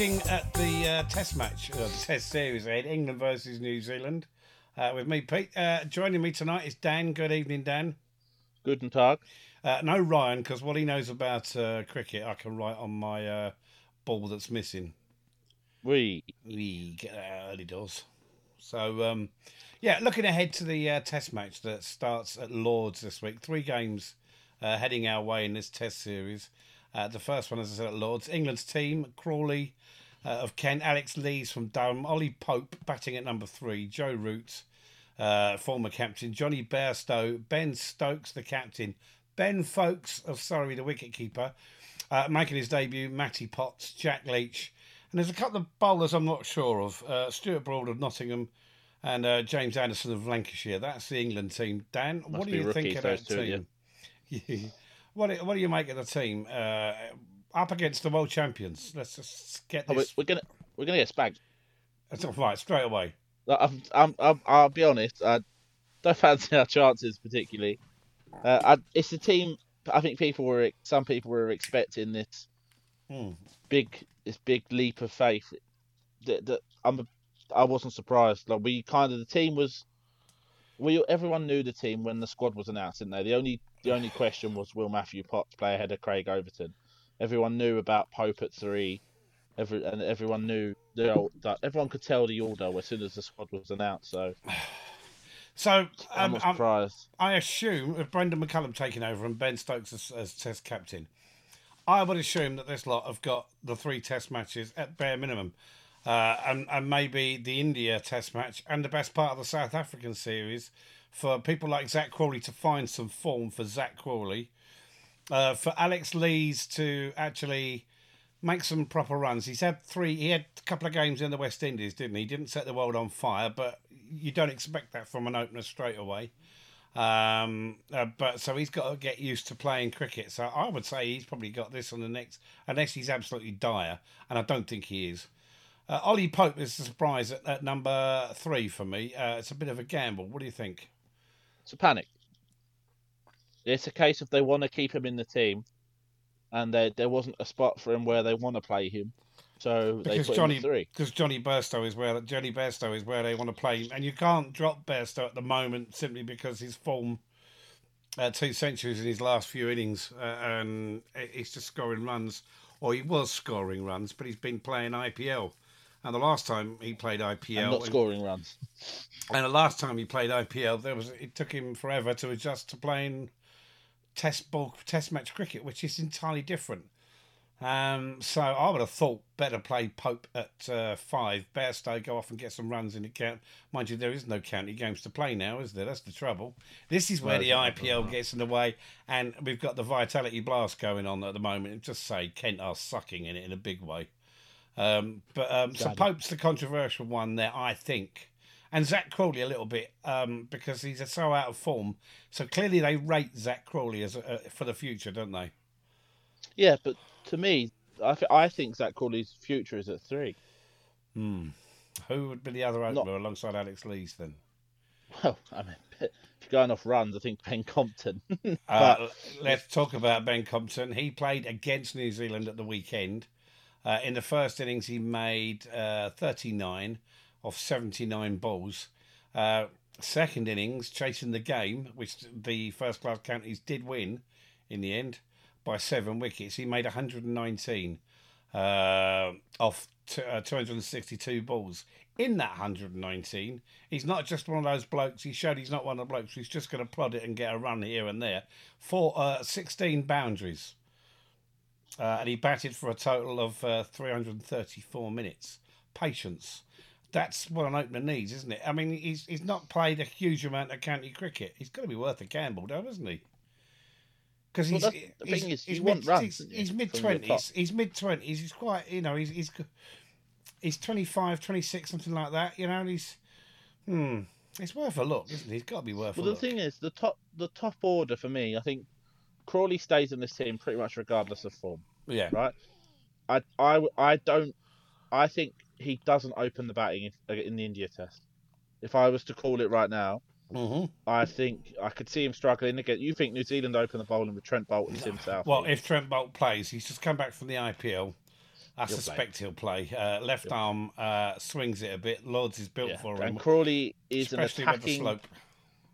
looking at the uh, Test match, uh, the Test series ahead, England versus New Zealand. Uh, with me, Pete. Uh, joining me tonight is Dan. Good evening, Dan. Guten Tag. Uh, no Ryan, because what he knows about uh, cricket, I can write on my uh, ball that's missing. We. We get that early doors. So, um, yeah, looking ahead to the uh, Test match that starts at Lords this week. Three games uh, heading our way in this Test series. Uh, the first one, as I said, at Lords. England's team, Crawley uh, of Kent, Alex Lees from Durham, Ollie Pope batting at number three, Joe Root, uh, former captain, Jonny Bairstow, Ben Stokes, the captain, Ben Foakes of Surrey, the wicketkeeper, uh, making his debut, Matty Potts, Jack Leach. And there's a couple of bowlers I'm not sure of. Uh, Stuart Broad of Nottingham and uh, James Anderson of Lancashire. That's the England team. Dan, Must what do you think of that team? what, do, what do you make of the team? Uh, up against the world champions. Let's just get Oh, this. we're gonna we're gonna get spanked. That's all right, straight away. I'm, I'm, I'm, I'll be honest. I don't fancy our chances particularly. Uh, I, it's a team. I think people were some people were expecting this Hmm. big this big leap of faith. That, that I'm I wasn't surprised. Like we kind of the team was. We everyone knew the team when the squad was announced, didn't they? The only the only question was will Matthew Potts play ahead of Craig Overton? Everyone knew about Pope at three. Every and everyone knew the old, that everyone could tell the order as soon as the squad was announced. So So I'm um, not um, surprised. I assume with Brendon McCullum taking over and Ben Stokes as, as Test captain, I would assume that this lot have got the three Test matches at bare minimum, uh, and and maybe the India Test match and the best part of the South African series for people like Zak Crawley to find some form for Zak Crawley, uh, for Alex Lees to actually make some proper runs. He's had three. He had a couple of games in the West Indies, didn't he? He didn't set the world on fire, but you don't expect that from an opener straight away. Um, uh, but so he's got to get used to playing cricket. So I would say he's probably got this on the next, unless he's absolutely dire, and I don't think he is. Uh, Ollie Pope is a surprise at, at number three for me. Uh, it's a bit of a gamble. What do you think? It's a panic. It's a case of they want to keep him in the team, and there there wasn't a spot for him where they want to play him, so they Because put Jonny, because Jonny Bairstow is where Jonny Bairstow is where they want to play him, and you can't drop Bairstow at the moment simply because his form, uh, two centuries in his last few innings, uh, and he's just scoring runs, or he was scoring runs, but he's been playing IPL, and the last time he played IPL, and not and- scoring runs. and the last time he played IPL, there was it took him forever to adjust to playing test ball, test match cricket, which is entirely different. Um, so I would have thought better play Pope at uh, five, Bairstow go off and get some runs in the count. Mind you, there is no county games to play now, is there? That's the trouble. This is where No, the. IPL gets in the way, and we've got the Vitality Blast going on at the moment. And just say Kent are sucking in it in a big way. Um, but um, so Pope's the controversial one there, I think and Zak Crawley a little bit um, because he's so out of form. So clearly they rate Zak Crawley as a, uh, for the future, don't they? Yeah, but to me, I th- I think Zak Crawley's future is at three. Hmm. Who would be the other Not- alongside Alex Lees then? Well, I mean, if you're going off runs, I think Ben Compton. Uh, let's talk about Ben Compton. He played against New Zealand at the weekend. Uh, in the first innings, he made uh, 39 off 79 balls. Uh, second innings, chasing the game, which the first class counties did win in the end by seven wickets. He made 119 uh, off t- uh, 262 balls. In that 119, he's not just one of those blokes. He showed he's not one of the blokes who's just going to plod it and get a run here and there. For uh, 16 boundaries. Uh, and he batted for a total of uh, 334 minutes. Patience. That's what an opener needs, isn't it? I mean, he's he's not played a huge amount of county cricket. He's got to be worth a gamble, though, isn't he? Because Well, he's, the he's, thing is, he's you mid, want runs, he's, he's mid twenties. He's mid twenties. He's quite, you know, he's he's he's 25, 26, something like that. You know, and he's hmm, it's worth a look, isn't he? He's got to be worth well, the look. thing is, the top the top order for me, I think Crawley stays in this team pretty much regardless of form. yeah, right? I, I, I don't. I think he doesn't open the batting in, in the India Test. If I was to call it right now, hmm I think I could see him struggling again. You think New Zealand open the bowling with Trent Boult and Tim Southee? Well, if Trent Boult plays, he's just come back from the IPL. I He'll play. suspect he'll play. Uh, left arm uh, swings it a bit. Lords is built Yeah. for him, And Crawley is an especially with the attacking. slope.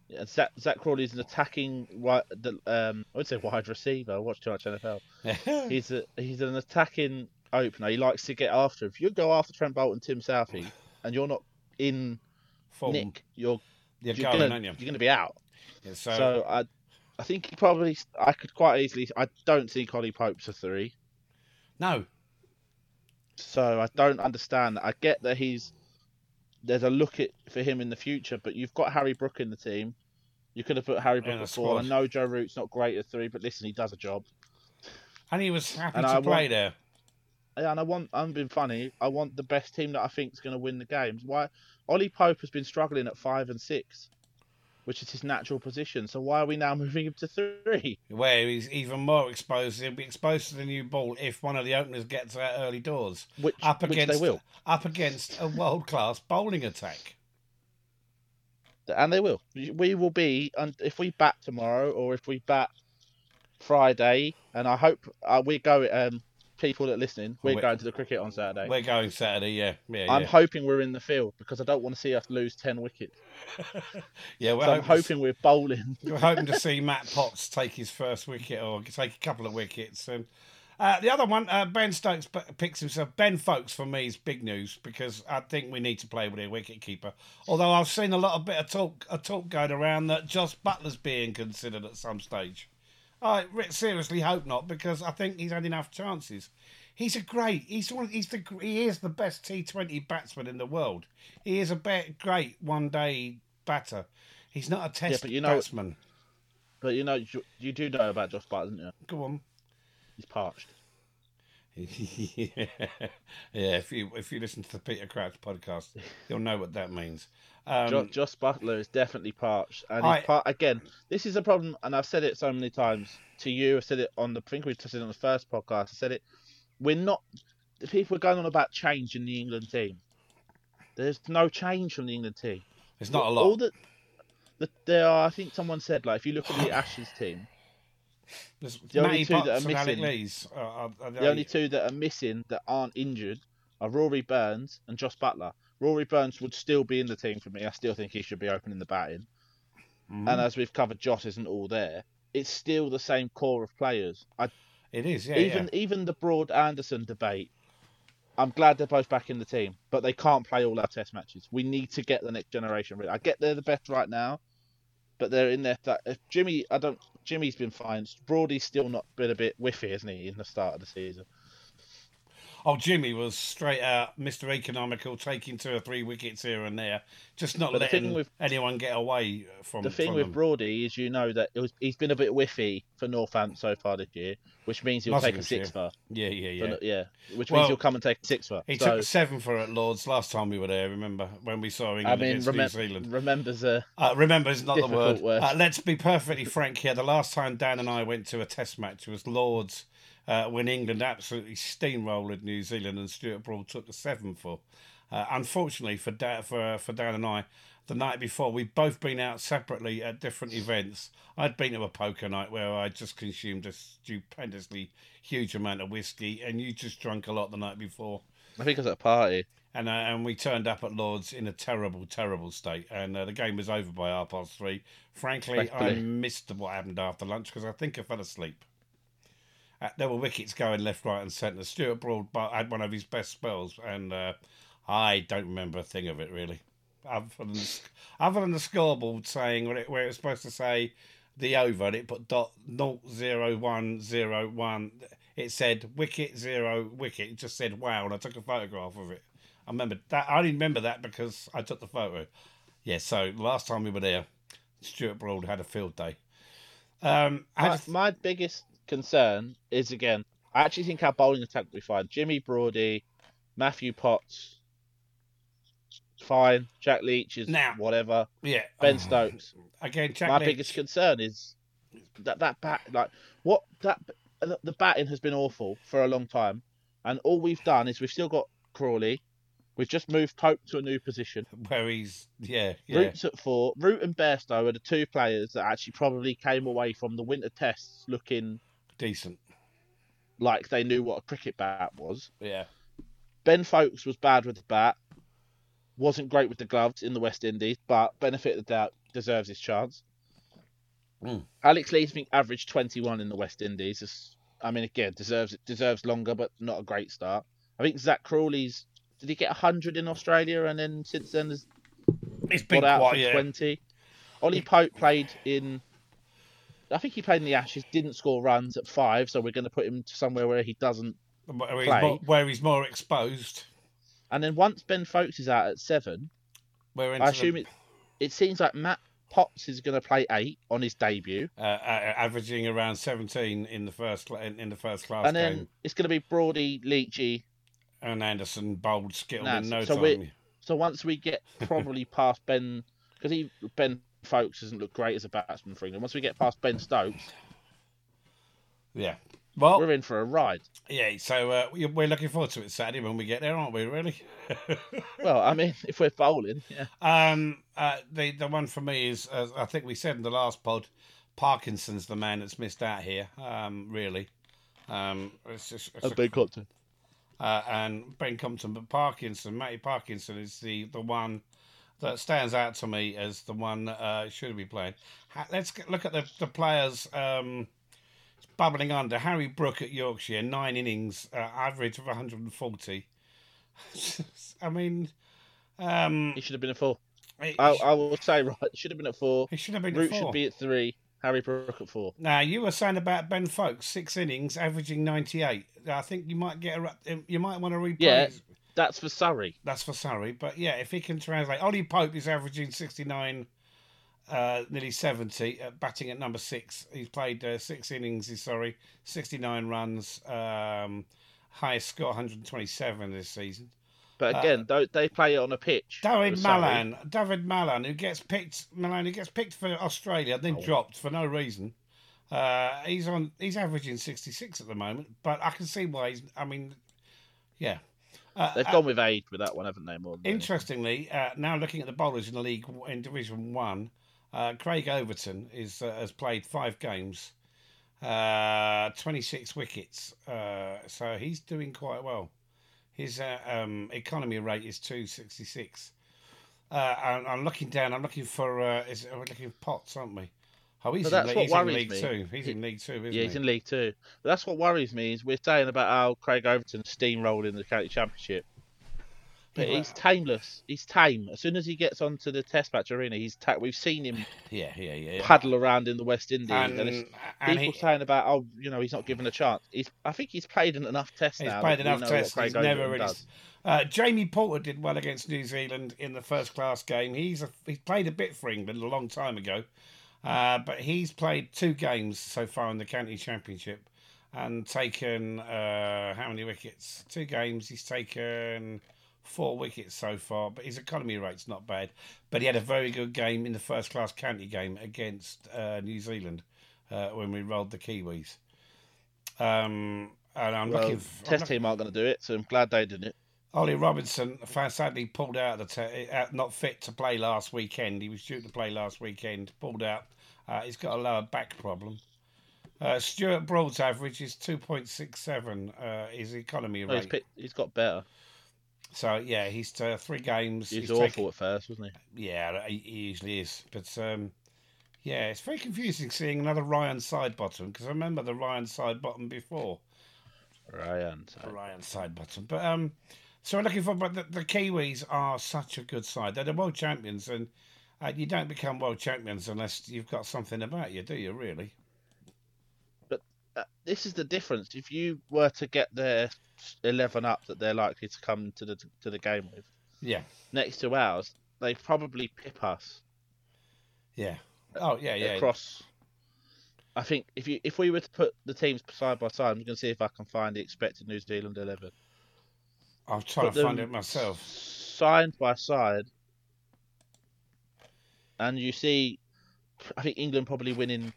Yeah, Zak, Zak Crawley is an attacking. um, I would say wide receiver. I watch too much NFL. He's a he's an attacking opener. He likes to get after. If you go after Trent Bolton, Tim Southee, and you're not in Form. Nick, you're You're you're going, gonna, you? you're gonna be out. Yeah, so, So I, I think he probably. I could quite easily. I don't think Ollie Pope's a three. no, So I don't understand. I get that he's there's a look at for him in the future, but you've got Harry Brook in the team. You could have put Harry Brook at four. I know Joe Root's not great at three, but listen, he does a job. and he was happy And to I play want- there. And I want. I'm being funny. I want the best team that I think is going to win the games. Why? Ollie Pope has been struggling at five and six, which is his natural position. So why are we now moving him to three? Where he's even more exposed. He'll be exposed to the new ball if one of the openers gets out early doors. Which, Up which against they will, up against a world class bowling attack. and they will. We will be, and if we bat tomorrow or if we bat Friday, and I hope uh, we go. Um, people that are listening, we're we- going to the cricket on Saturday. We're going Saturday, yeah, yeah, I'm yeah. hoping we're in the field because I don't want to see us lose ten wickets. yeah, we're So I'm hoping, hoping we're bowling. we're hoping to see Matt Potts take his first wicket or take a couple of wickets. And uh, the other one, uh, Ben Stokes picks himself. Ben Foakes for me is big news because I think we need to play with a wicket keeper. Although I've seen a lot of bit of talk, a talk going around that Jos Buttler's being considered at some stage. I seriously hope not because I think he's had enough chances. He's a great. He's one. He's the. He is the best T Twenty batsman in the world. He is a be- great one day batter. He's not a test but you know- batsman. But you know, you, you do know about Jos Buttler, don't you? Go on. He's parched. Yeah, yeah, if you if you listen to the Peter Crouch podcast, you'll know what that means. Um, Jo- Jos Buttler is definitely parched, and I- part again. This is a problem, and I've said it so many times to you. I said it on the. I think we said it on the first podcast. I said it. We're not. The people are going on about change in the England team. There's no change from the England team. it's not a lot. All that. The, there are. I think someone said like if you look at the Ashes team, There's the only two that are missing- Lees. are- are- the only two that are missing that aren't injured are Rory Burns and Jos Buttler. Rory Burns would still be in the team for me. I still think he should be opening the batting. Mhm. and as we've covered, Josh isn't all there. It's still the same core of players. I, it is, yeah, even yeah. even the Broad Anderson debate. I'm glad they're both back in the team, but they can't play all our Test matches. We need to get the next generation. I get they're the best right now, but they're in there. If Jimmy, I don't. Jimmy's been fine. Broady's still not been a bit whiffy, isn't he, in the start of the season? Oh, Jimmy was straight out Mr. Economical, taking two or three wickets here and there, just not But letting with- anyone get away from The thing from with. Brody is, you know that it was, he's been a bit whiffy for Northampton so far this year, which means he'll take a Nottinghamshire. six for. Yeah, yeah, yeah. yeah, which Well, means he'll come and take a six for. He so, took seven for at Lords last time we were there. Remember when we saw England I mean, against New Zealand? remembers uh, Uh, remember is not the word. word. Uh, let's be perfectly frank here. The last time Dan and I went to a Test match was Lords uh, when England absolutely steamrolled New Zealand and Stuart Broad took the seven for. Uh, unfortunately for da- for for Dan and I, the night before we'd both been out separately at different events. I'd been to a poker night where I just consumed a stupendously huge amount of whiskey, and you just drank a lot the night before I think it was at a party. and uh, and we turned up at Lords in a terrible, terrible state, and uh, the game was over by half past three. Frankly, I missed what happened after lunch because I think I fell asleep. Uh, there were wickets going left, right, and centre. Stuart Broad had one of his best spells, and uh, I don't remember a thing of it really, other than the, other than the scoreboard saying where it, where it was supposed to say the over, and it put dot naught zero one zero one. It said wicket zero wicket. It just said wow, and I took a photograph of it. I remember that. I only remember that because I took the photo. Yeah. So last time we were there, Stuart Broad had a field day. Um, My, just, my biggest concern is again, I actually think our bowling attack will be fine. Jimmy Brody, Matthew Potts, fine. Jack Leach is Now- whatever. yeah. Ben Stokes. again. Jack my Leach- biggest concern is that that bat, like what that the the batting has been awful for a long time, and all we've done is we've still got Crawley. We've just moved Pope to a new position. where he's yeah yeah Root's at four. Root and Bairstow are the two players that actually probably came away from the winter tests looking decent. like they knew what a cricket bat was. Yeah. Ben Foakes was bad with the bat, wasn't great with the gloves in the West Indies, but benefit of the doubt deserves his chance. Mm. Alex Leesmith averaged 21 in the West Indies. It's- I mean, again, deserves deserves longer, but not a great start. I think Zak Crawley's did he get 100 in Australia and then since then has It's been got out quite, for yeah. 20. Ollie Pope played in. I think he played in the Ashes, didn't score runs at five, so we're going to put him somewhere where he doesn't. Where he's, more, where he's more exposed. And then once Ben Foakes is out at seven, I assume the, it. It seems like Matt Potts is going to play eight on his debut, uh, uh, averaging around 17 in the first in, in the first class and then game. it's going to be Brody, Leachy. And Anderson skittled Nah, in no so time. So once we get probably past Ben, because he Ben Foakes doesn't look great as a batsman for England. Once we get past Ben Stokes, Yeah. Well, we're in for a ride. yeah. So uh, we- we're looking forward to it Saturday when we get there, aren't we? Really? Well, I mean, if we're bowling, yeah. Um, uh, the the one for me is, as I think we said in the last pod, Parkinson's the man that's missed out here. Um, really, um, it's just it's a- Ben Compton. uh, and Ben Compton, but Parkinson, Matty Parkinson is the the one that stands out to me as the one that uh, should be playing. Ha- Let's get, look at the the players. Um, bubbling under Harry Brook at Yorkshire, nine innings, uh, average of 140. I mean, um, He should have been at four. I, I will say right. It should have been at four. he should have been Root at four. should be at three. Harry Brook at four. Now you were saying about Ben Foakes, six innings, averaging ninety-eight. I think you might get a, you might want to replay. Yeah. That's for Surrey. That's for Surrey, but yeah, if he can translate, Ollie Pope is averaging sixty-nine, uh, nearly seventy, uh, batting at number six. He's played uh, six innings. He's sorry, sixty-nine runs, um, highest score one hundred twenty-seven this season. But Uh, again, don't they play on a pitch? David. Malan, David Malan, who gets picked, Malan, who gets picked for Australia, and then Oh. dropped for no reason. Uh, he's on. He's averaging sixty six at the moment, but I can see why he's. I mean, yeah. Uh, They've uh, gone with aid with that one, haven't they? More interestingly, uh, now looking at the bowlers in the league in Division One, uh, Craig Overton is uh, has played five games, uh, twenty six wickets. Uh, so he's doing quite well. His uh, um, economy rate is two sixty six. Uh, I'm looking down. I'm looking for. Uh, is we're looking for Potts, aren't we? Oh, he's, But in, that's what he's in worries League me. Two. He's in League Two, isn't Yeah, he? he's in League Two. But that's what worries me is we're saying about how Craig Overton steamrolled in the county championship. But Yeah, he's tameless. He's tame. As soon as he gets onto the Test match arena, he's ta- we've seen him yeah, yeah, yeah. yeah. paddle around in the West Indies. And, And, it's and people he, saying about oh, you know, he's not given a chance. He's I think he's played in enough tests He's now. played enough tests. He's never really. Uh, Jamie Porter did well against New Zealand in the first class game. He's a, he played a bit for England a long time ago, uh, but he's played two games so far in the county championship and taken uh, how many wickets? Two games. He's taken four wickets so far, but his economy rate's not bad. But he had a very good game in the first class county game against uh, New Zealand uh, when we rolled the Kiwis. Um, and I'm Well, looking. For, I'm Test team aren't going to do it, so I'm glad they did it. Ollie Robinson sadly pulled out of the te- not fit to play last weekend. He was due to play last weekend, pulled out. Uh, he's got a lower back problem. Uh, Stuart Broad's average is two point six seven. Uh, his economy he's, rate. picked, he's got better. So yeah, he's uh, three games. He was he's awful taken- at first, wasn't he? yeah, he, he usually is. But um, yeah, it's very confusing seeing another Ryan Sidebottom because I remember the Ryan Sidebottom before. Ryan. so- Ryan Sidebottom. But um, so we're looking for. But the, the Kiwis are such a good side. They're the world champions, and uh, you don't become world champions unless you've got something about you, do you? Really? uh, this is the difference. If you were to get their eleven up that they're likely to come to the to the game with Yeah, next to ours, they probably pip us yeah. Oh yeah, yeah. across. I think if you if we were to put the teams side by side, I'm going to see if I can find the expected New Zealand eleven. I'm trying Put to find it myself. Side by side, and you see, I think England probably win in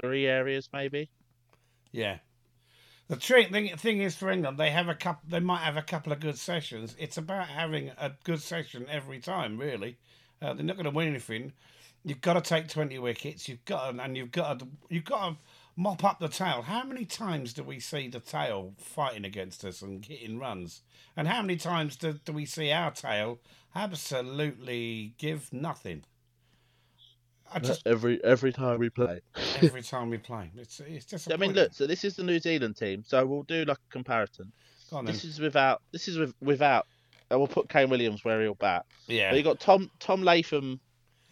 three areas, maybe. Yeah. The tri- thing, thing is for England, they have a couple. They might have a couple of good sessions. It's about having a good session every time. Really, uh, they're not going to win anything. You've got to take twenty wickets. You've got to, and you've got to, you've got to mop up the tail. How many times do we see the tail fighting against us and getting runs? And how many times do, do we see our tail absolutely give nothing? I uh, just every every time we play. every time we play, it's it's just. I mean, look. So this is the New Zealand team. So we'll do like a comparison. Go on then. This is without. This is with, without. And we'll put Kane Williams where he'll bat. yeah, But you got Tom Tom Latham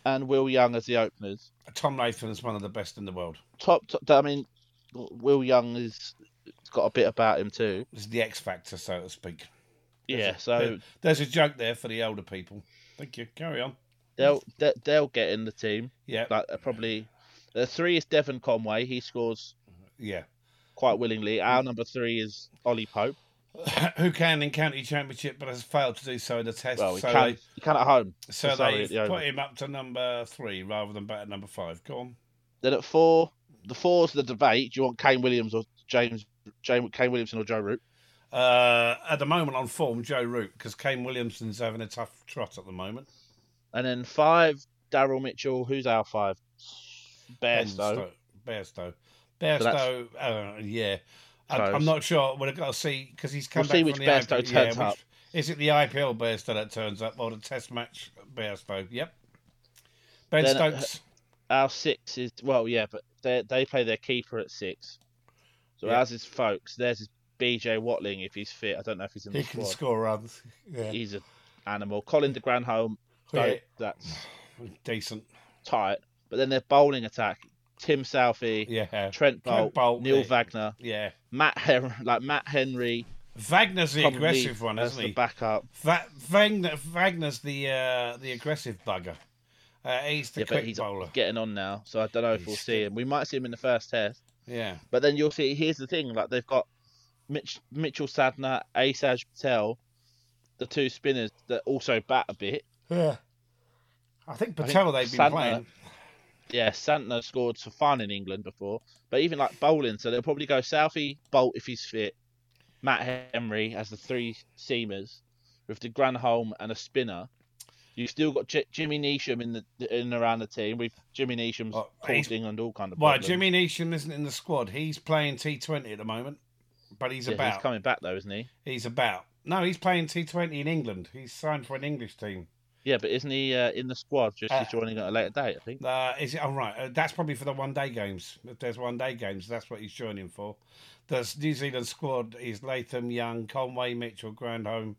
and Will Young as the openers. Tom Latham is one of the best in the world. Top. top I mean, Will Young is got a bit about him too. It's the X factor, so to speak. There's Yeah. So there- there's a joke there for the older people. Thank you. Carry on. They'll they, they'll get in the team. Yeah, Like uh, probably. The three is Devon Conway. He scores yeah. quite willingly. Our number three is Ollie Pope. Who can in county championship, but has failed to do so in the test. Well, he so can. they, He can at home. so they the put him up to number three rather than back at number five. Go on. Then at four, the four's the debate. Do you want Kane Williams or James, James Kane Williamson or Joe Root? Uh, at the moment on form, Joe Root, because Kane Williamson's having a tough trot at the moment. And then five, Daryl Mitchell. Who's our five? Bairstow. Bairstow. Bairstow, uh, yeah. I, I'm not sure. We've got to see because he's come We'll back see from which the Bairstow IPL. yeah, turns which- up. Is it the IPL Bairstow that turns up or the Test match Bairstow? Yep. Ben Then, uh, Stokes. Our six is well, yeah, but they they play their keeper at six. So Yeah. ours is Foakes. Theirs is BJ Watling if he's fit. I don't know if he's in the He can squad. score runs. Yeah. He's an animal. Colin de Grandhomme, Yeah. so that's Decent. tight. But then their bowling attack: Tim Southee, Yeah. Trent Boult, Boult, Neil yeah. Wagner, Yeah. Matt Hen- like Matt Henry, Wagner's the aggressive one, isn't the he? backup. Va- Wagner, Wagner's the uh, the aggressive bugger. Uh, he's the Yeah, but quick he's bowler. getting on now, so I don't know if He's we'll see him. We might see him in the first test, Yeah. but then you'll see. Here's the thing: like they've got Mitch, Mitchell Santner, Ajaz Patel, the two spinners that also bat a bit. Yeah. I think I think Patel they've been Santner- playing. Yeah, Santner scored for fun in England before, but even like bowling, so they'll probably go Southee, Boult if he's fit, Matt Henry as the three seamers, with the Grandhomme and a spinner. You've still got J- Jimmy Neesham in the in and around the team. With Jimmy Neesham's Oh, he's- caused England all kind of Well, problems. Jimmy Neesham isn't in the squad. He's playing T20 at the moment, but he's Yeah, about. he's coming back though, isn't he? He's about. No, he's playing T20 in England. He's signed for an English team. Yeah, but isn't he uh, in the squad? Just Uh, joining at a later date, I think. Uh, is it? Oh, right. Uh, that's probably for the one day games. If there's one day games, that's what he's joining for. The New Zealand squad is Latham, Young, Conway, Mitchell, Grandhomme,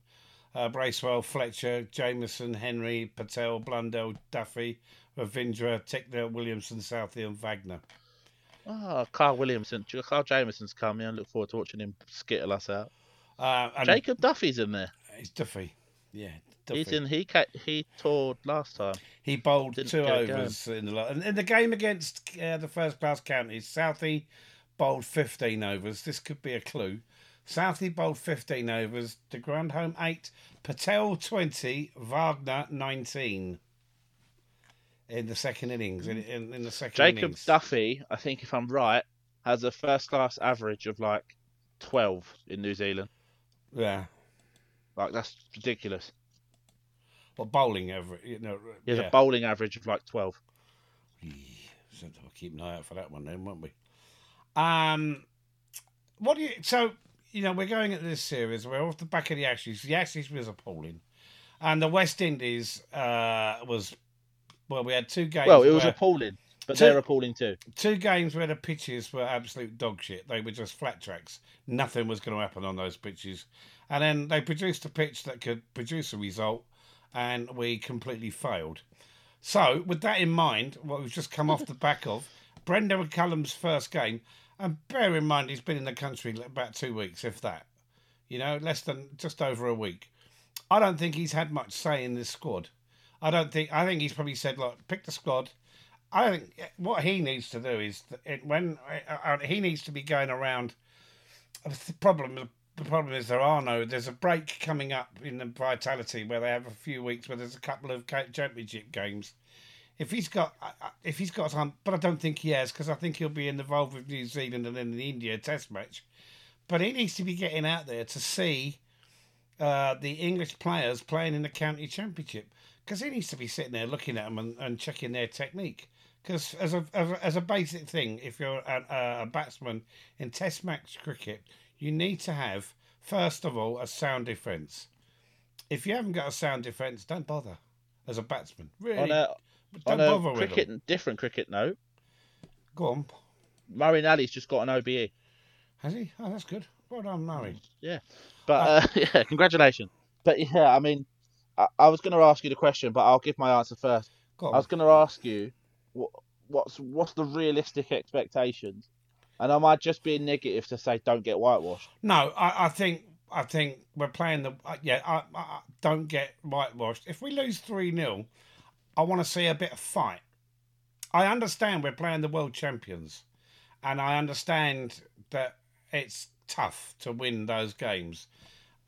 uh, Bracewell, Fletcher, Jamieson, Henry, Patel, Blundell, Duffy, Ravindra, Tickner, Williamson, Southee, and Wagner. Oh, Carl Williamson, Carl Jamieson's coming. I look forward to watching him skittle us out. Uh, and Jacob Duffy's in there. It's Duffy. Yeah, He's in. He he toured last time. He bowled Didn't two overs in the and in the game against uh, the first class counties. Southee bowled fifteen overs. This could be a clue. Southee bowled fifteen overs. De Grandhomme eight. Patel twenty. Wagner nineteen. In the second innings, in, in, in the second Jacob innings. Duffy, I think if I'm right, has a first class average of like 12 in New Zealand. Yeah, Like that's ridiculous. Well, bowling ever. You know, has yeah. a bowling average of like 12. Yeah, so we'll keep an eye out for that one then, won't we? Um, what do you? So you know, we're going at this series. We're off the back of the Ashes. The Ashes was appalling, and the West Indies uh, was well. We had two games. Well, it was appalling, but Two- they're appalling too. two games where the pitches were absolute dog shit. They were just flat tracks. Nothing was going to happen on those pitches, and then they produced a pitch that could produce a result, and we completely failed. So, with that in mind, what we've just come off the back of Brendon McCullum's first game, and bear in mind he's been in the country about two weeks, if that, you know, less than just over a week. I don't think he's had much say in this squad. I don't think. I think he's probably said, "Look, pick the squad." I think what he needs to do is that when uh, uh, he needs to be going around. The problem, the problem is there are no. There's a break coming up in the Vitality where they have a few weeks where there's a couple of championship games. If he's got, uh, uh, if he's got time, but I don't think he has because I think he'll be involved with New Zealand and then the India Test match. But he needs to be getting out there to see uh, the English players playing in the county championship because he needs to be sitting there looking at them and, and checking their technique Because as a, as a as a basic thing, if you're a, a, a batsman in Test match cricket, you need to have first of all a sound defence. If you haven't got a sound defence, don't bother as a batsman. Really, On a don't on a bother with cricket them. different cricket note, Go on, Murray Nally's just got an OBE. has he? Oh, that's good. Well done, Murray. Yeah, but uh, yeah, congratulations. But yeah, I mean, I, I was going to ask you the question, but I'll give my answer first. Go on. I was going to ask you what what's what's the realistic expectations, and am I just being negative to say don't get whitewashed? No, I, I think I think we're playing the uh, yeah. I, I don't get whitewashed. If we lose three 0 I want to see a bit of fight. I understand we're playing the world champions, and I understand that it's tough to win those games.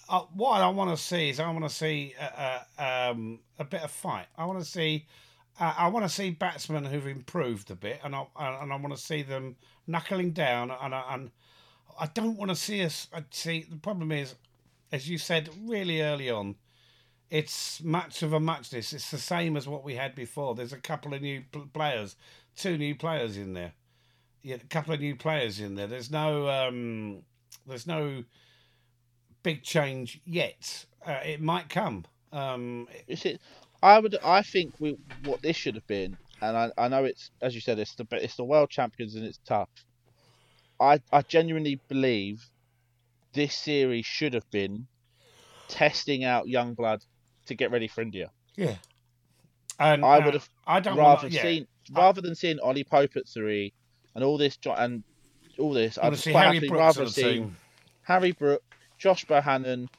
Uh, what I want to see is I want to see a, a, um, a bit of fight. I want to see. Uh, I want to see batsmen who've improved a bit, and I and I want to see them knuckling down. And I, and I don't want to see us. I see the problem is, as you said really early on, it's much of a muchness. It's the same as what we had before. There's a couple of new players, two new players in there. Yeah, a couple of new players in there. There's no, um, there's no big change yet. Uh, it might come. Um, You see, I would, I think we what this should have been, and I, I know it's as you said, it's the it's the world champions and it's tough. I I genuinely believe this series should have been testing out young blood to get ready for India. yeah. And I uh, would have I don't rather wanna, yeah. seen rather than seeing Ollie Pope at three and all this and all this. I I'd want see quite Harry happily rather on the see. Harry Brook, Josh Bohannon,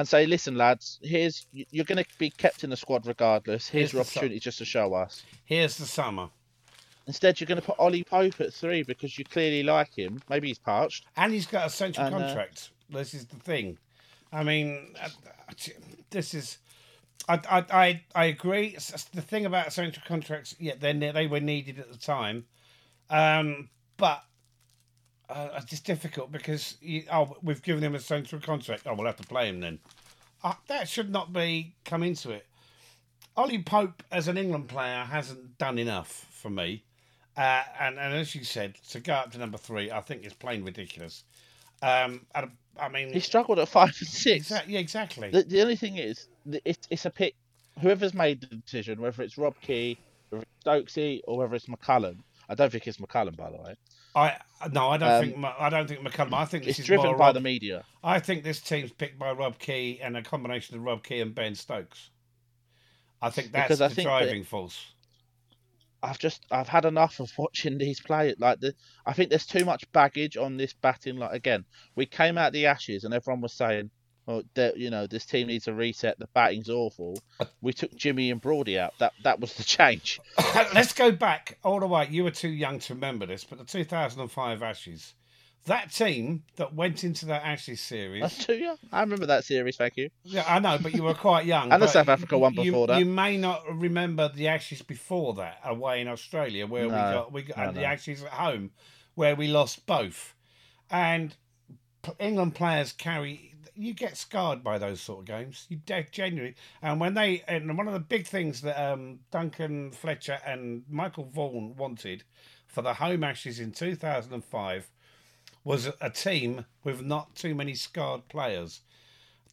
and say, listen, lads, here's you're going to be kept in the squad regardless. Here's Here's your the su- opportunity just to show us. Here's the summer. Instead, you're going to put Ollie Pope at three because you clearly like him. Maybe he's parched. And he's got a central And, uh, contract. This is the thing. I mean, uh, this is. I, I, I, I agree. S- s- The thing about central contracts, yeah, they they were needed at the time, um, but uh, it's difficult because you, oh, we've given him a central contract. Oh, we'll have to play him then. Uh, that should not be come into it. Ollie Pope as an England player hasn't done enough for me, uh, and and as you said, to go up to number three, I think is plain ridiculous. Um, I, I mean, He struggled at five and six. Exa- yeah, exactly. The, the only thing is, it's a pick. Whoever's made the decision, whether it's Rob Key, whether it's Stokesy, or whether it's McCullum. I don't think it's McCullum, by the way. I no, I don't Um, think I don't think McCullum. I think this It's is driven by Rob, the media. I think this team's picked by Rob Key and a combination of Rob Key and Ben Stokes. I think that's Because I the think that- driving force. I've just I've had enough of watching these play. Like the, I think there's too much baggage on this batting. Like again, we came out the Ashes and everyone was saying, "Oh, you know this team needs a reset. The batting's awful." We took Jimmy and Brody out. That that was the change. Let's go back all the way. You were too young to remember this, but the 2005 Ashes, that team that went into that Ashes series. That's too young. I remember that series. Thank you. Yeah, I know, but you were quite young. And the South Africa one you- before that. You may not remember the Ashes before that away in Australia, where we got we got no, and the. Ashes at home, where we lost both. And England players carry. You get scarred by those sort of games. You genuinely. And when they and one of the big things that um, Duncan Fletcher and Michael Vaughan wanted for the home Ashes in two thousand and five was a- a team with not too many scarred players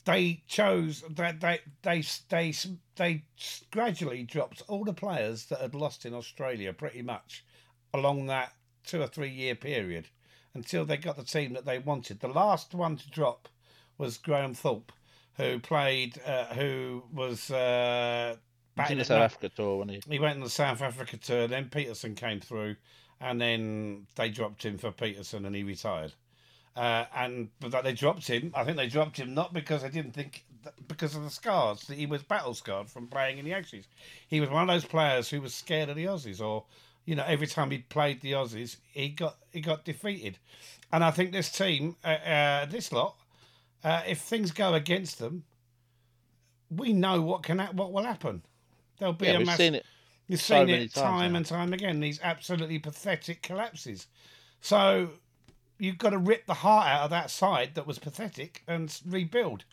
they chose that they, they they they gradually dropped all the players that had lost in Australia pretty much along that two or three year period until they got the team that they wanted. The last one to drop was Graham Thorpe, who played, uh, who was uh, batting in the South Africa tour when he. he went on the South Africa tour. Then Pietersen came through, and then they dropped him for Pietersen, and he retired. Uh, and but that they dropped him. I think they dropped him not because they didn't think because of the scars that he was battle scarred from playing in the Ashes. He was one of those players who was scared of the Aussies, or you know, every time he played the Aussies, he got he got defeated. And I think this team, uh, uh, this lot, uh, if things go against them, we know what can ha- what will happen. There'll be Yeah, a we've mass- seen it. You've so seen it time now. and time again. These absolutely pathetic collapses. So you've got to rip the heart out of that side that was pathetic and rebuild.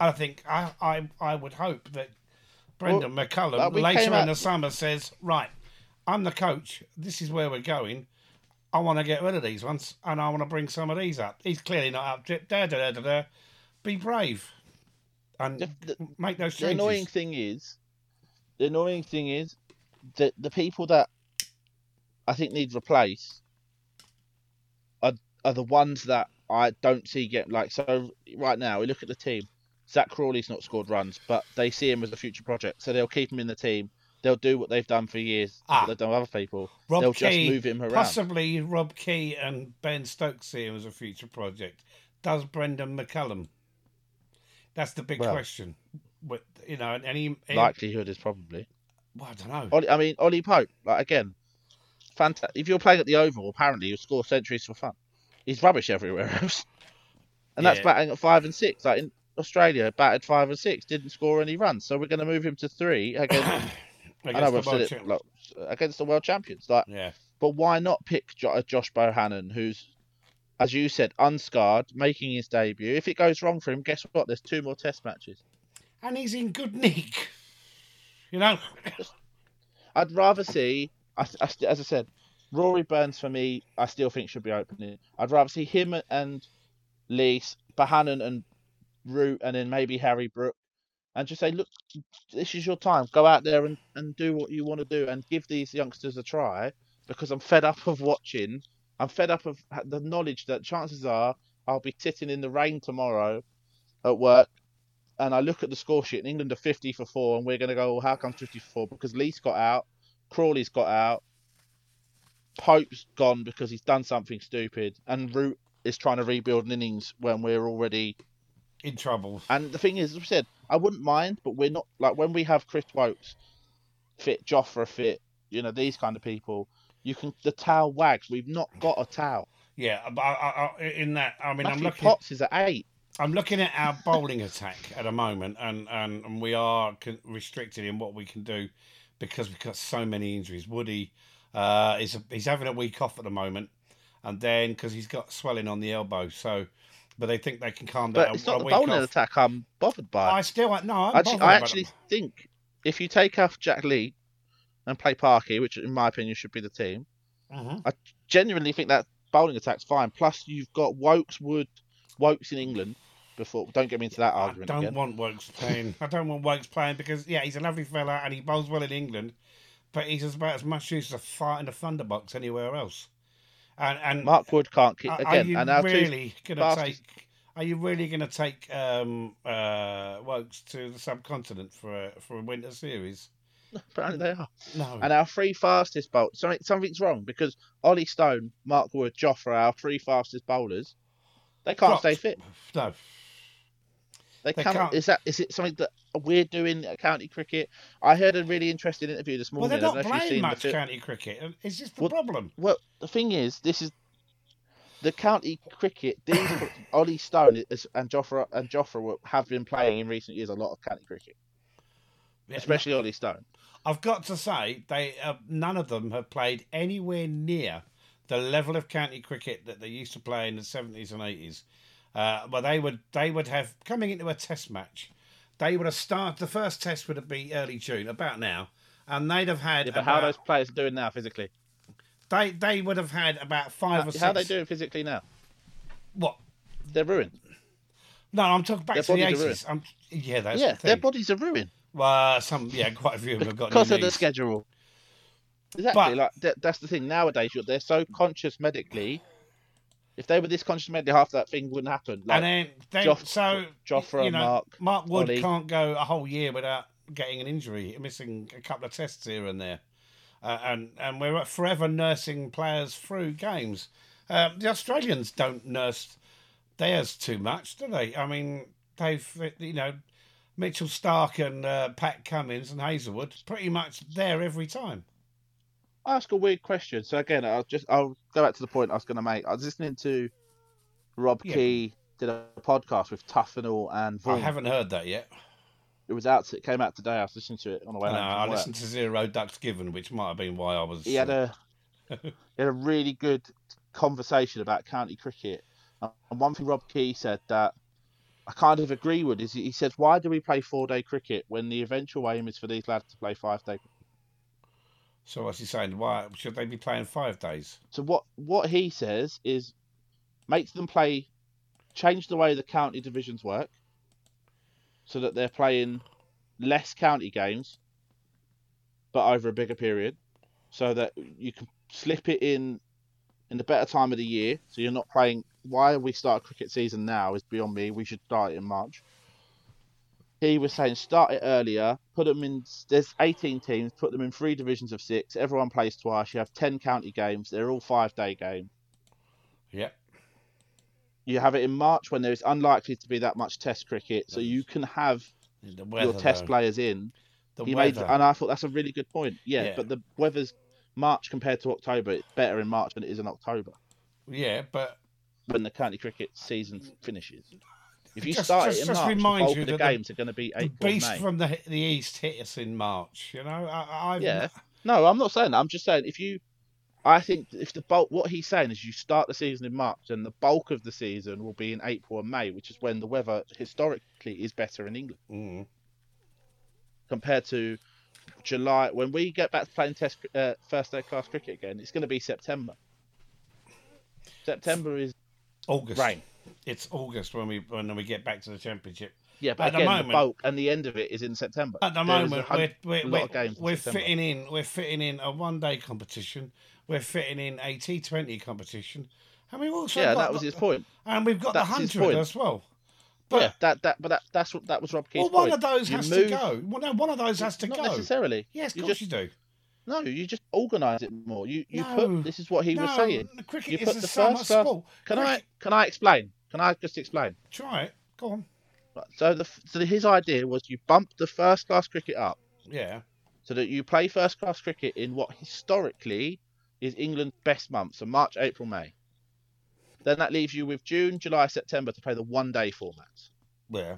I think I I, I would hope that Brendon McCullum uh, we later in out- the summer says, right, I'm the coach. This is where we're going. I want to get rid of these ones, and I want to bring some of these up. He's clearly not up. Da, da, da, da, da. Be brave and The- the- make those changes. The annoying thing is, the annoying thing is that the people that I think need replaced are are the ones that I don't see get like. So right now, we look at the team. Zak Crawley's not scored runs, but they see him as a future project, so they'll keep him in the team. They'll do what they've done for years. Ah. they've done with other people. Rob they'll Key, just move him around. possibly Rob Key and Ben Stokes see him as a future project. Does Brendon McCullum? That's the big Well. question. With, you know, and he, he Likelihood is probably. well, I don't know. Ollie, I mean, Ollie Pope, like again, fantastic. If you're playing at the Oval, apparently you score centuries for fun. He's rubbish everywhere else, and that's Yeah. batting at five and six. Like in Australia, batted five and six, didn't score any runs. So we're going to move him to three against. I know the we've said world it like, against the world champions. Like, Yeah, but why not pick uh, Josh Bohannon, who's, as you said, unscarred, making his debut? If it goes wrong for him, guess what? There's two more Test matches. and he's in good nick. You know, I'd rather see, as I said, Rory Burns for me, I still think should be opening. I'd rather see him and Lees, Bohannon and Root, and then maybe Harry Brook, and just say, look, this is your time. Go out there and, and do what you want to do, and give these youngsters a try. Because I'm fed up of watching. I'm fed up of the knowledge that chances are I'll be sitting in the rain tomorrow at work and I look at the score sheet, and England are 50 for four, and we're going to go, well, how come 50 for four? Because Lee's got out, Crawley's got out, Pope's gone because he's done something stupid, and Root is trying to rebuild an innings when we're already. in trouble. And the thing is, as I said, I wouldn't mind, but we're not like when we have Chris Woakes fit, Jofra fit, you know, these kind of people. You can the towel wags. We've not got a towel. Yeah, but I, I, I, in that, I mean, I'm Matthew looking. Potts is at eight. I'm looking at our bowling attack at the moment, and, and, and we are restricted in what we can do because we've got so many injuries. Woody uh, is he's having a week off at the moment, and then because he's got swelling on the elbow, so but they think they can calm down But it's a not the bowling off. attack I'm bothered by. I still no, I'm Actually, I actually think if you take off Jack Lee and play Parky, which in my opinion should be the team, Mhm. genuinely think that bowling attack's fine. Plus, you've got Woakes, Wood, Woakes in England. Before, don't get me into that argument. I don't again. want Woakes playing. I don't want Woakes playing because yeah, he's a lovely fella and he bowls well in England, but he's about as much use as a fart in a thunderbox anywhere else. And and Mark Wood can't keep Are- again. Are you and really going to take? Are you really going to take um, uh, Woakes to the subcontinent for a, for a winter series? apparently they are. No. And our three fastest bowlers. Something, something's wrong because Ollie Stone, Mark Wood, Jofra, our three fastest bowlers, they can't Dropped. stay fit. No. They, They can't, can't. Is that is it something that we're doing at county cricket? I heard a really interesting interview this Well, morning. they're I not don't know if you've playing the much county cricket. It's just the Well- problem. Well, the thing is, this is the county cricket. These Ollie Stone is, and Jofra and Jofra have been playing in recent years a lot of county cricket, Yeah, especially Ollie Stone. I've got to say, they uh, none of them have played anywhere near the level of county cricket that they used to play in the seventies and eighties. Uh, but they would they would have coming into a test match, they would have started. The first test would have been early June, about now, and they'd have had. Yeah, but how are those players doing now physically? They they would have had about five How, or six. how are they doing physically now? What? They're ruined. No, I'm talking back Their to the eighties. Yeah, that's yeah, the their bodies are ruined Well, some yeah, quite a few of them have got because of the schedule. Exactly, But- like that, that's the thing. Nowadays, you're, they're so conscious medically. If they were this conscious medically, half that thing wouldn't happen. Like, and then, then Joff- so Jofra, you know, Mark, Mark Wood Ollie. can't go a whole year without getting an injury, missing a couple of tests here and there, uh, and and we're forever nursing players through games. Um, the Australians don't nurse theirs too much, do they? I mean, they've you know Mitchell Starc and uh, Pat Cummins and Hazlewood pretty much there every time. I ask a weird question. So again, I'll just I'll go back to the point I was going to make. I was listening to Rob Yeah. Key did a podcast with Tufnell and Vaughan. I haven't heard that yet. It was out. It came out today. I was listening to it on the way No. I work. listened to Zero Ducks Given, which might have been why I was. He had uh, a he had a really good conversation about county cricket. And one thing Rob Key said that I kind of agree with is he says, "Why do we play four day cricket when the eventual aim is for these lads to play five day?" So what's he saying? Why should they be playing five days? So what what he says is make them play, change the way the county divisions work, so that they're playing less county games, but over a bigger period, so that you can slip it in in the better time of the year. So you're not playing. Why we start cricket season now is beyond me. We should start it in March. He was saying start it earlier, put them in. There's 18 teams, put them in three divisions of six. Everyone plays twice. You have 10 county games. They're all five day games. Yep. You have it in March when there is unlikely to be that much Test cricket, so you can have The your Test though. players in. The he made, and I thought that's a really good point. Yeah, Yeah. but the weather's March compared to October. It's better in March than it is in October yeah, but when the county cricket season finishes. If you Just- start just- in just March, the remind bulk you of the that the- games are going to be the April, beast May. from the the east hit us in March. You know, I, I've Yeah. No, I'm not saying that. I'm just saying if you, I think if the bulk, what he's saying is you start the season in March, and the bulk of the season will be in April and May, which is when the weather historically is better in England Mm. compared to July. When we get back to playing Test uh, first day class cricket again, it's going to be September. September is August. rain. It's August when we when we get back to the championship. Yeah, but At the again, the, moment- bulk and the end of it is in September. At the There moment, we're we're, we're, of games in we're fitting in we're fitting in a one day competition. We're fitting in a T Twenty competition, and we've also yeah, got that was his point. and we've got the that's his hundred as well. But yeah, that that but that that's what that was Rob Key's well, one point. of those You has move- to go. Well, no, one of those has to Not go. necessarily. Yes, of You course just- you do. No, you just organise it more. You you No. put this is what he no, was saying. cricket You put a the first class- sport. Can I can I explain? Can I just explain? try it? Go on. Right, So the so his idea was you bump the first class cricket up Yeah. so that you play first class cricket in what historically is England's best months, so March, April, May. Then that leaves you with June, July, September to play the one day formats. Yeah.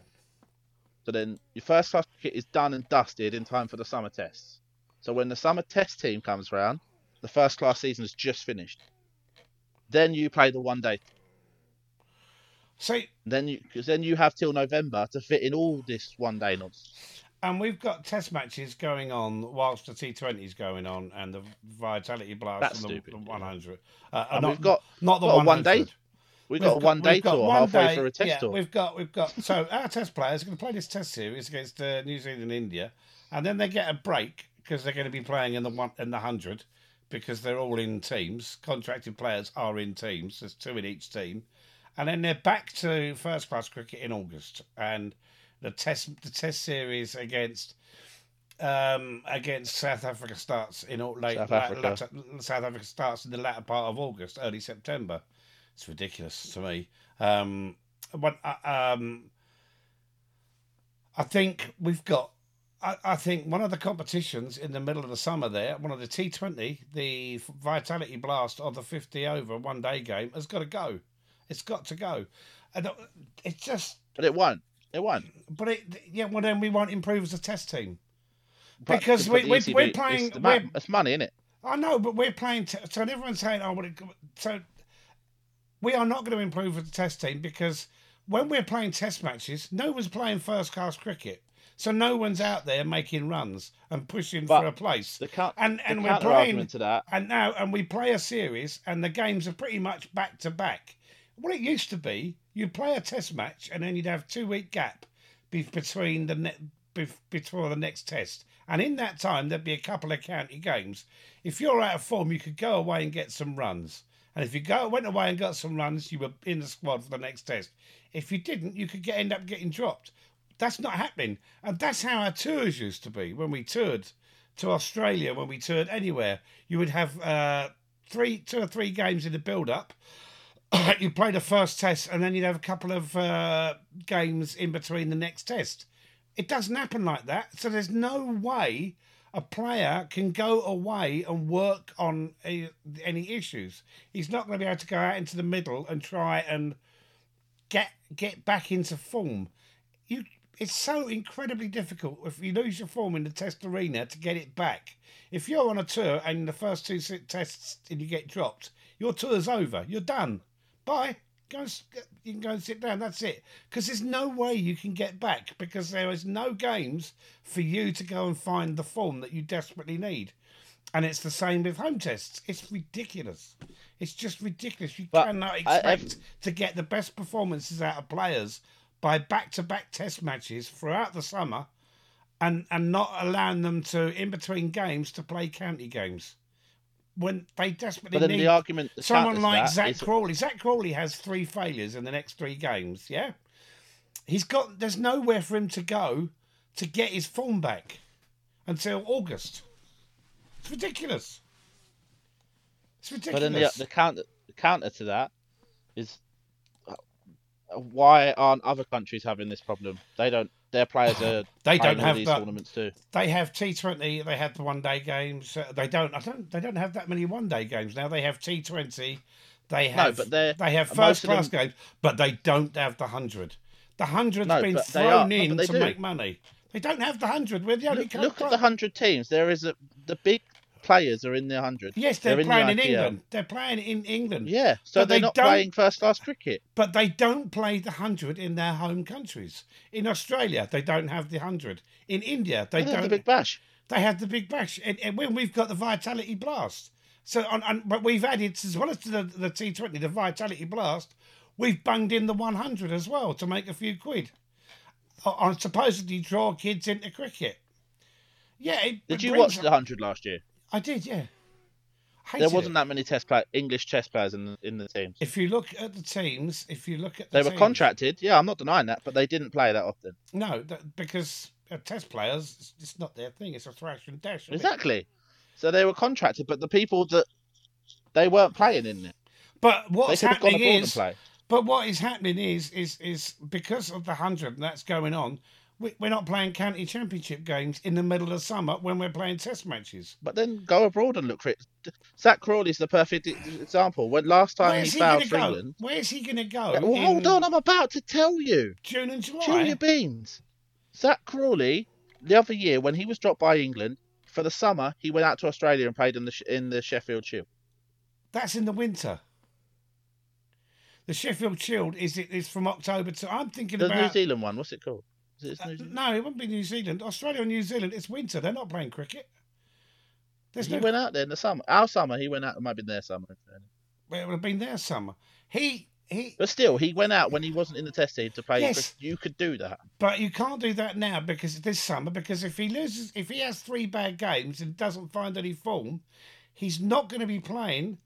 So then your first class cricket is done and dusted in time for the summer tests. So when the summer test team comes round, the first class season is just finished. Then you play the one day. See, Then you because then you have till November to fit in all this one day nonsense. and we've got test matches going on whilst the T20 is going on and the Vitality Blast That's and the, stupid, the 100. Uh, And not, we've got not the got one day 100. we've got a one day we've got tour one halfway day- through a test yeah, tour. We've got we've got so our test players are going to play this test series against uh, New Zealand and India, and then they get a break because they're going to be playing in the one in the hundred because they're all in teams. Contracted players are in teams. There's two in each team, and then they're back to first class cricket in August, and the test the test series against. Um, against South Africa starts in late South Africa. latter- South Africa starts in the latter part of August, early September. It's ridiculous to me. Um, but uh, um, I think we've got. I, I think one of the competitions in the middle of the summer there, one of the T Twenty, the Vitality Blast of the fifty over one day game has got to go. It's got to go. And uh, it's just, But it won't. It won't. but it yeah. Well, then we won't improve as a test team. But- Because we- ECB we're playing- ma- we're- It's money, isn't it? I know, but we're playing. T- so everyone's saying, "Oh, well, it, so we are not going to improve as a test team because when we're playing test matches, no one's playing first class cricket, so no one's out there making runs and pushing But for a place. The count, And and we're playing to that. and now and we play a series and the games are pretty much back to back. What it used to be, you'd play a test match and then you'd have two week gap between the ne- before the next test, and in that time there'd be a couple of county games. If you're out of form, you could go away and get some runs, and if you go went away and got some runs, you were in the squad for the next test. If you didn't, you could get end up getting dropped. That's not happening, and that's how our tours used to be when we toured to Australia, when we toured anywhere. You would have uh, three, two or three games in the build-up. you play the first test, and then you'd have a couple of uh, games in between the next test. It doesn't happen like that. So there's no way a player can go away and work on a, any issues. He's not going to be able to go out into the middle and try and get get back into form. You, it's so incredibly difficult if you lose your form in the test arena to get it back. If you're on a tour and the first two tests and you get dropped, your tour's over. You're done. Bye. Go and, you can go and sit down. That's it. Because there's no way you can get back because there is no games for you to go and find the form that you desperately need. And it's the same with home tests. It's ridiculous. It's just ridiculous. You But cannot expect I've- to get the best performances out of players by back-to-back test matches throughout the summer, and and not allowing them to in between games to play county games when they desperately But then need the argument someone like Zak is- Crawley. Zak Crawley has three failures in the next three games. Yeah, he's got. There's nowhere for him to go to get his form back until August. It's ridiculous. It's ridiculous. But then the, the counter the counter to that is why aren't other countries having this problem? They don't. Their players are they don't have these that. tournaments too. They have T Twenty. They have the one day games. Uh, They don't. I don't. They don't have that many one day games now. They have T Twenty. They have. No, but they're- they have first class them- games, but they don't have the hundred. The hundred's No, been thrown in to do. make money. They don't have the hundred. We're the only Look, look at the hundred teams. There is a the big players are in the hundred. Yes, they're, They're in the playing in England. They're playing in England. Yeah, so But they're they not don't- playing first class cricket. But they don't play the hundred in their home countries. In Australia, they don't have the hundred. In India, they They don't have the big bash. They have the big bash, and, and when we've got the Vitality Blast. So, on, on, but we've added as well as the the T Twenty, the Vitality Blast. We've bunged in the one hundred as well to make a few quid. On, supposedly draw kids into cricket. Yeah, Did you watch the hundred last year? I did, yeah. There wasn't it. that many test play English chess players in the, in the teams. If you look at the teams, if you look at the They were contracted. Yeah, I'm not denying that, but they didn't play that often. No, that, because uh, test players, it's, it's not their thing. It's a thrash and dash. Exactly. So they were contracted, but the people that they weren't playing in it. But what's could have gone happening is, play. but what is happening is, is, is because of the hundred that's going on. We, we're not playing county championship games in the middle of summer when we're playing test matches. But then go abroad and look for it. Zak Crawley's the perfect example. When last time Where's he he going for go? England. Where's he going to go? Well, hold on, I'm about to tell you. June and July. Your beans. Zak Crawley, the other year when he was dropped by England for the summer, he went out to Australia and played in the in the Sheffield Shield. That's in the winter. The Sheffield Shield is it is from October to. I'm thinking of The New. Zealand one, what's it called? It Uh, no, it wouldn't be New Zealand. Australia or New Zealand. It's winter. They're not playing cricket. There's he no. went out there in the summer. Our summer, he went out. It might have been their summer. Well, it would have been their summer. He he. But still, he went out when he wasn't in the test team to play. Yes. You could do that. But you can't do that now because this summer. Because if he loses, if he has three bad games and doesn't find any form, he's not going to be playing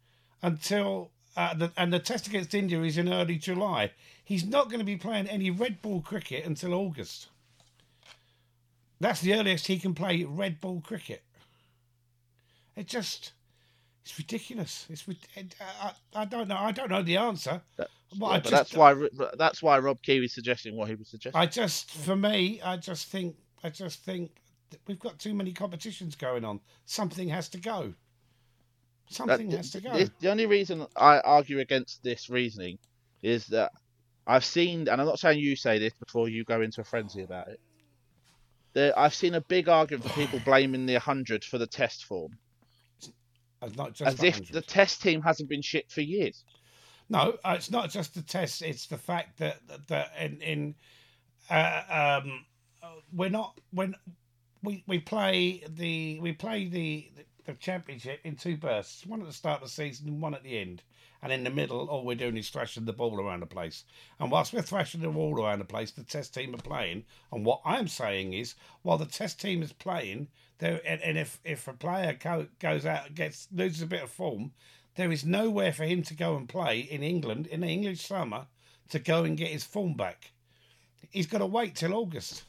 until. Uh, the, and the test against India is in early July. He's not going to be playing any red ball cricket until August. That's the earliest he can play red ball cricket. It just, it's ridiculous. It's it, I, I don't know. I don't know the answer. That- Yeah, just, that's why that's why Rob Keely's suggesting what he was suggesting. I just, for me, I just think, I just think we've got too many competitions going on. Something has to go. That- Something has to go. the, the only reason I argue against this reasoning is that I've seen, and I'm not saying you say this before you go into a frenzy about it. There, I've seen a big argument for people blaming the 100 for the test form, just as the if 100. the test team hasn't been shit for years. No, uh, it's not just the test. It's the fact that that, that in in uh, um, uh, we're not when we we play the we play the the championship in two bursts. One at the start of the season and one at the end. And in the middle, all we're doing is thrashing the ball around the place. And whilst we're thrashing the ball around the place, the test team are playing. And what I'm saying is, while the test team is playing, there and, and if if a player go, goes out and gets loses a bit of form, there is nowhere for him to go and play in England in the English summer to go and get his form back. He's got to wait till August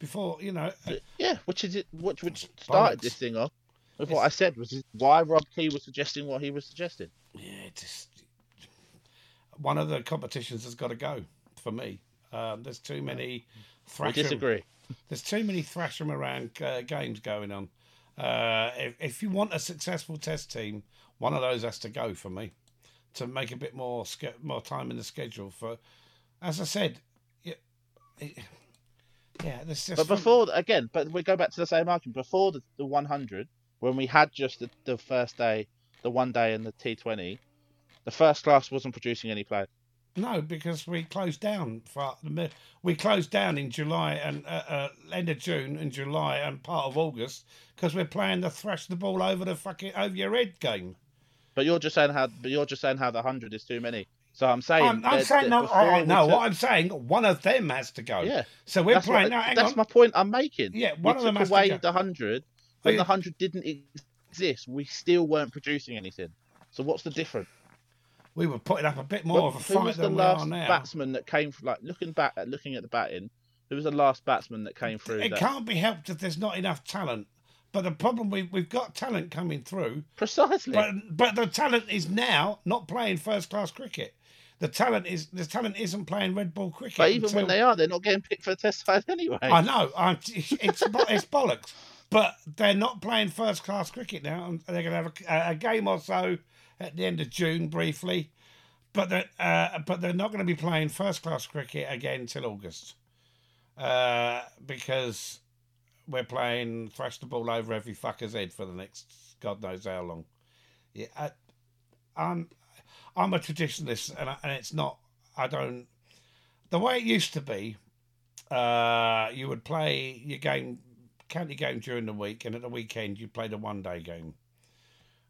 before you know. Yeah, which is it? Which which started Bollocks. this thing off with It's- what I said was why Rob Key was suggesting what he was suggesting. Yeah, just one of the competitions has got to go for me. Um, there's too many I thrash. disagree. There's too many thrash 'em around uh, games going on. Uh, if, if you want a successful test team, one of those has to go for me to make a bit more ske- more time in the schedule. For, as I said, yeah, it- yeah. There's just But before again, but we go back to the same argument. Before the, the 100, when we had just the, the first day, the one day, and the T20, the first class wasn't producing any players. No, because we closed down for we closed down in July and uh, uh, end of June and July and part of August because we're playing the thrash the ball over the fucking over your head game. But you're just saying how. But you're just saying how the hundred is too many. So I'm saying. I'm, I'm saying no. I, no, took- what I'm saying, one of them has to go. Yeah. So we're playing. what- no, hang that's on. my point I'm making. Yeah, we one of them has away to go. the hundred. When the hundred didn't exist, we still weren't producing anything. So what's the difference? We were putting up a bit more Well, of a fight was the than we are last now. batsman that came from like looking back at looking at the batting? Who was the last batsman that came through? It that? can't be helped if there's not enough talent. But the problem we we've got talent coming through, Precisely. but but the talent is now not playing first class cricket. The talent is the talent isn't playing red ball cricket. But even when they are, they're not getting picked for the test side anyway. I know, I'm, it's it's bollocks. But they're not playing first class cricket now, they're going to have a, a game or so at the end of June briefly. But they uh, but they're not going to be playing first class cricket again until August, uh, because we're playing thrash the ball over every fucker's head for the next God knows how long. Yeah, I, I'm I'm a traditionalist, and, I, and it's not. I don't. The way it used to be, uh, you would play your game, county game during the week, and at the weekend you played a one day game.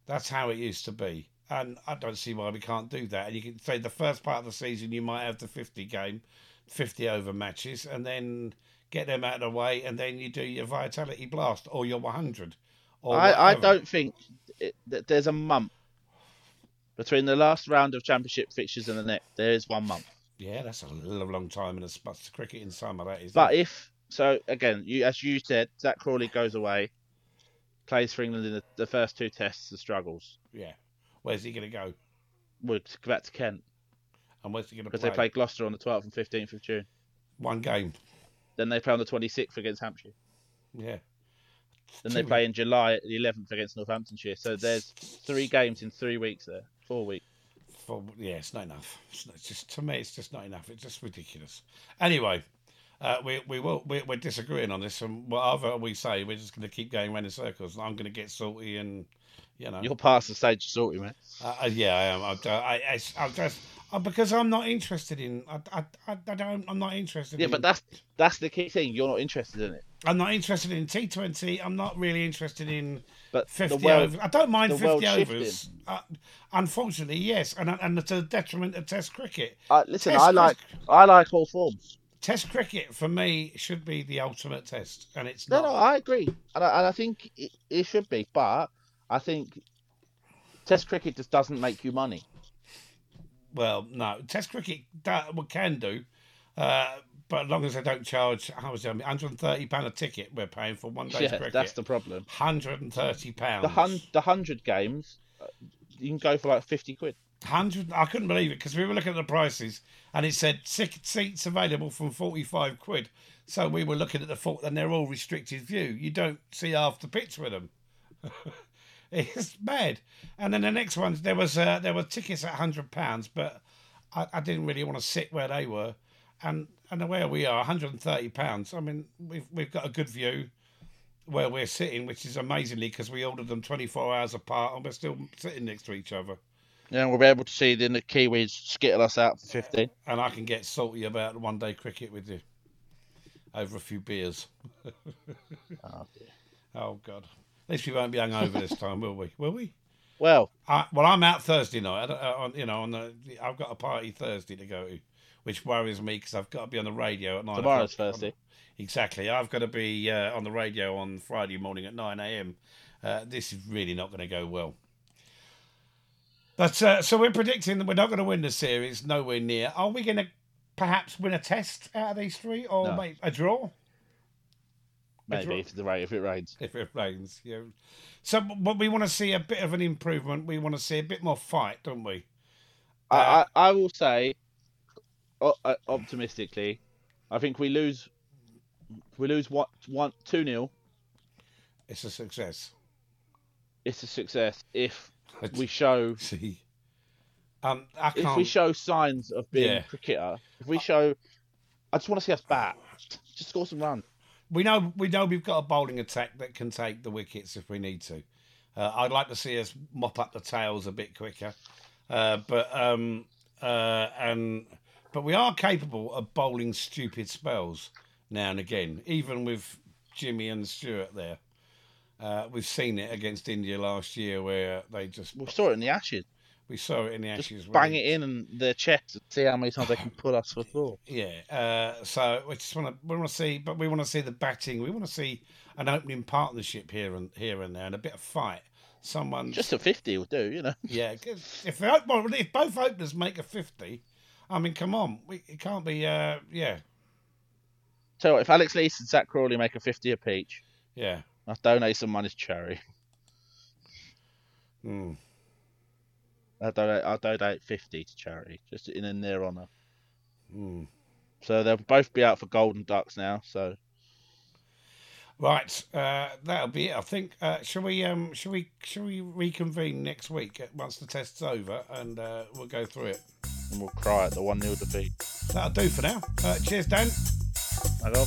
That's how it used to be, and I don't see why we can't do that. And you can say the first part of the season you might have the fifty game, fifty over matches, and then get them out of the way, and then you do your vitality blast or your one hundred. Or I, I don't think it, that there's a month between the last round of championship fixtures and the next. There is one month. Yeah, that's a little long time in a sp- cricket in summer. That is. But if so, again, you as you said, Zak Crawley goes away, plays for England in the, the first two tests and struggles. yeah, where's he going to go? We'll go back to Kent And where's he going to because play? they play Gloucester on the 12th and 15th of June. one game. Then they play on the 26th against Hampshire. Yeah. Then they play in July at the 11th against Northamptonshire. So there's three games in three weeks there, four weeks. For, yeah, it's not enough. It's, not, it's just to me, it's just not enough. It's just ridiculous. Anyway, uh, we we will we, we're disagreeing on this, and whatever we say, we're just going to keep going round in circles. I'm going to get salty, and you know, You're past the stage of salty, man. uh, uh, yeah, I am. I, I, I, just uh, because I'm not interested in. I, I, I, don't. I'm not interested. In Yeah, in, but that's that's the key thing. You're not interested in it. I'm not interested in T20. I'm not really interested in But 50 world, overs. I don't mind 50 overs. Uh, unfortunately, yes, and and to the detriment of Test cricket. uh, listen, Test I like cricket- I like all forms. Test cricket for me should be the ultimate test, and it's No, not. no, I agree, and I, and I think it, it should be. But I think Test cricket just doesn't make you money. Well, no, Test cricket that we can do, uh, but as long as they don't charge how hundred and thirty pound a ticket we're paying for one day's Yeah, cricket. that's the problem. hundred and thirty pounds. The hun- the hundred games, uh, you can go for like fifty quid. Hundred. I couldn't believe it because we were looking at the prices and it said seats available from forty-five quid. So we were looking at the fault, and they're all restricted view. You don't see half the pitch with them. it's bad. And then the next ones, there was uh, there were tickets at hundred pounds, but I, I didn't really want to sit where they were, and and where we are, one hundred and thirty pounds. I mean, we've we've got a good view where we're sitting, which is amazingly because we ordered them twenty-four hours apart, and we're still sitting next to each other. Yeah, and we'll be able to see then the Kiwis skittle us out for fifteen. and I can get salty about one day cricket with you over a few beers. Oh. Oh God! At least we won't be hungover this time, will we? Will we? Well, I, well, I'm out Thursday night. I uh, on, you know, on the, I've got a party Thursday to go to, which worries me because I've got to be on the radio at nine. tomorrow's. Thursday. Exactly. I've got to be uh, on the radio on Friday morning at 9 a.m. Uh, this is really not going to go well. But uh, so we're predicting that we're not going to win the series, nowhere near. Are we going to perhaps win a test out of these three or No. make a draw Maybe right. if the rain if it rains. if it rains? Know? So, but we want to see a bit of an improvement. We want to see a bit more fight, don't we? I, Uh, I I will say, uh, optimistically, I think we lose. We lose what one two nil. It's a success. It's a success if we show see. Um, I can't. if we show signs of being Yeah. a cricketer. If we show, I just want to see us bat. Just score some runs. We know we know we've got a bowling attack that can take the wickets if we need to. Uh, I'd like to see us mop up the tails a bit quicker, uh, but um, uh, and but we are capable of bowling stupid spells now and again, even with Jimmy and Stuart there. Uh, we've seen it against India last year where they just We saw it in the Ashes. we saw it in the Ashes. Just bang it in and their chest and see how many times they can put us for four. Yeah, uh, so we just want to we want to see, but we want to see the batting. We want to see an opening partnership here and here and there, and a bit of fight. Someone Just a 50 will do, you know. Yeah. If they, well, if both openers make a fifty, I mean, come on, we, it can't be. Uh, yeah, So if Alex Lees and Zak Crawley make a 50 a peach. yeah. I'll donate some money to charity. Mm. I'll donate, I'll donate 50 to charity, just in, in their honour. Mm. So they'll both be out for Golden Ducks now. So Right, uh, that'll be it. I think. Uh, shall we? Um, shall we? Shall we reconvene next week uh, once the test's over, and uh, we'll go through it. and we'll cry at the 1 0 defeat. That'll do for now. Uh, cheers, Dan. I go.